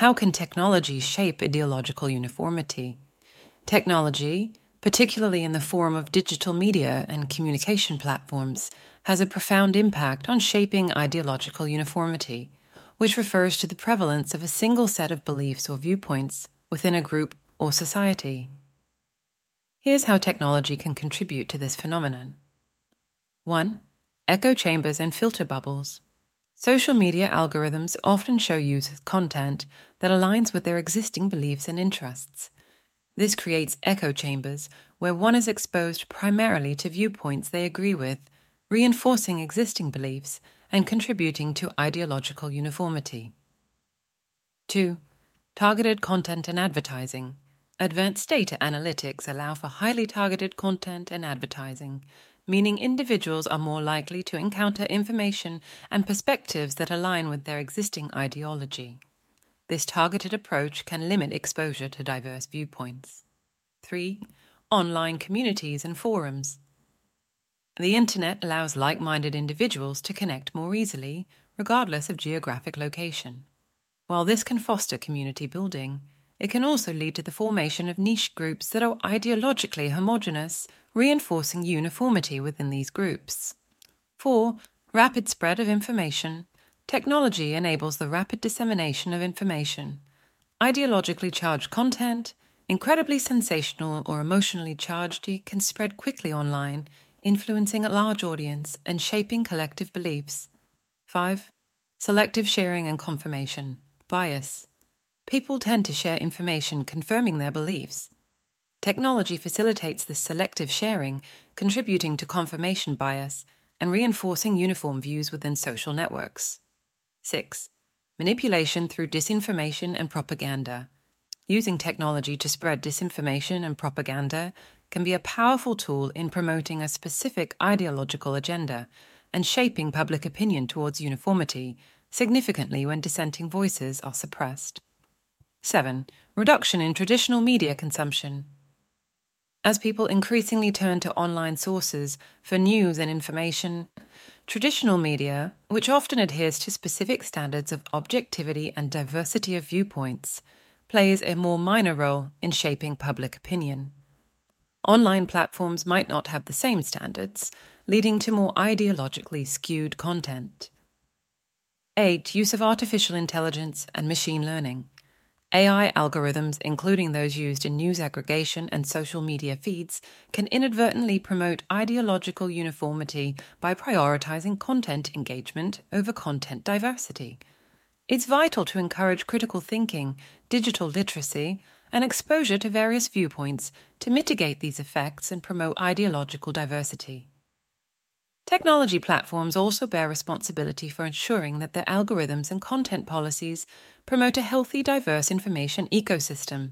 How can technology shape ideological uniformity? Technology, particularly in the form of digital media and communication platforms, has a profound impact on shaping ideological uniformity, which refers to the prevalence of a single set of beliefs or viewpoints within a group or society. Here's how technology can contribute to this phenomenon 1. Echo chambers and filter bubbles. Social media algorithms often show users content that aligns with their existing beliefs and interests. This creates echo chambers where one is exposed primarily to viewpoints they agree with, reinforcing existing beliefs and contributing to ideological uniformity. 2. Targeted content and advertising. Advanced data analytics allow for highly targeted content and advertising, meaning individuals are more likely to encounter information and perspectives that align with their existing ideology. This targeted approach can limit exposure to diverse viewpoints. 3. Online communities and forums. The Internet allows like minded individuals to connect more easily, regardless of geographic location. While this can foster community building, it can also lead to the formation of niche groups that are ideologically homogenous, reinforcing uniformity within these groups. 4. Rapid spread of information. Technology enables the rapid dissemination of information. Ideologically charged content, incredibly sensational or emotionally charged, can spread quickly online, influencing a large audience and shaping collective beliefs. 5. Selective sharing and confirmation. Bias. People tend to share information confirming their beliefs. Technology facilitates this selective sharing, contributing to confirmation bias and reinforcing uniform views within social networks. 6. Manipulation through disinformation and propaganda. Using technology to spread disinformation and propaganda can be a powerful tool in promoting a specific ideological agenda and shaping public opinion towards uniformity, significantly when dissenting voices are suppressed. 7. Reduction in traditional media consumption. As people increasingly turn to online sources for news and information, Traditional media, which often adheres to specific standards of objectivity and diversity of viewpoints, plays a more minor role in shaping public opinion. Online platforms might not have the same standards, leading to more ideologically skewed content. 8. Use of artificial intelligence and machine learning. AI algorithms, including those used in news aggregation and social media feeds, can inadvertently promote ideological uniformity by prioritizing content engagement over content diversity. It's vital to encourage critical thinking, digital literacy, and exposure to various viewpoints to mitigate these effects and promote ideological diversity. Technology platforms also bear responsibility for ensuring that their algorithms and content policies promote a healthy, diverse information ecosystem.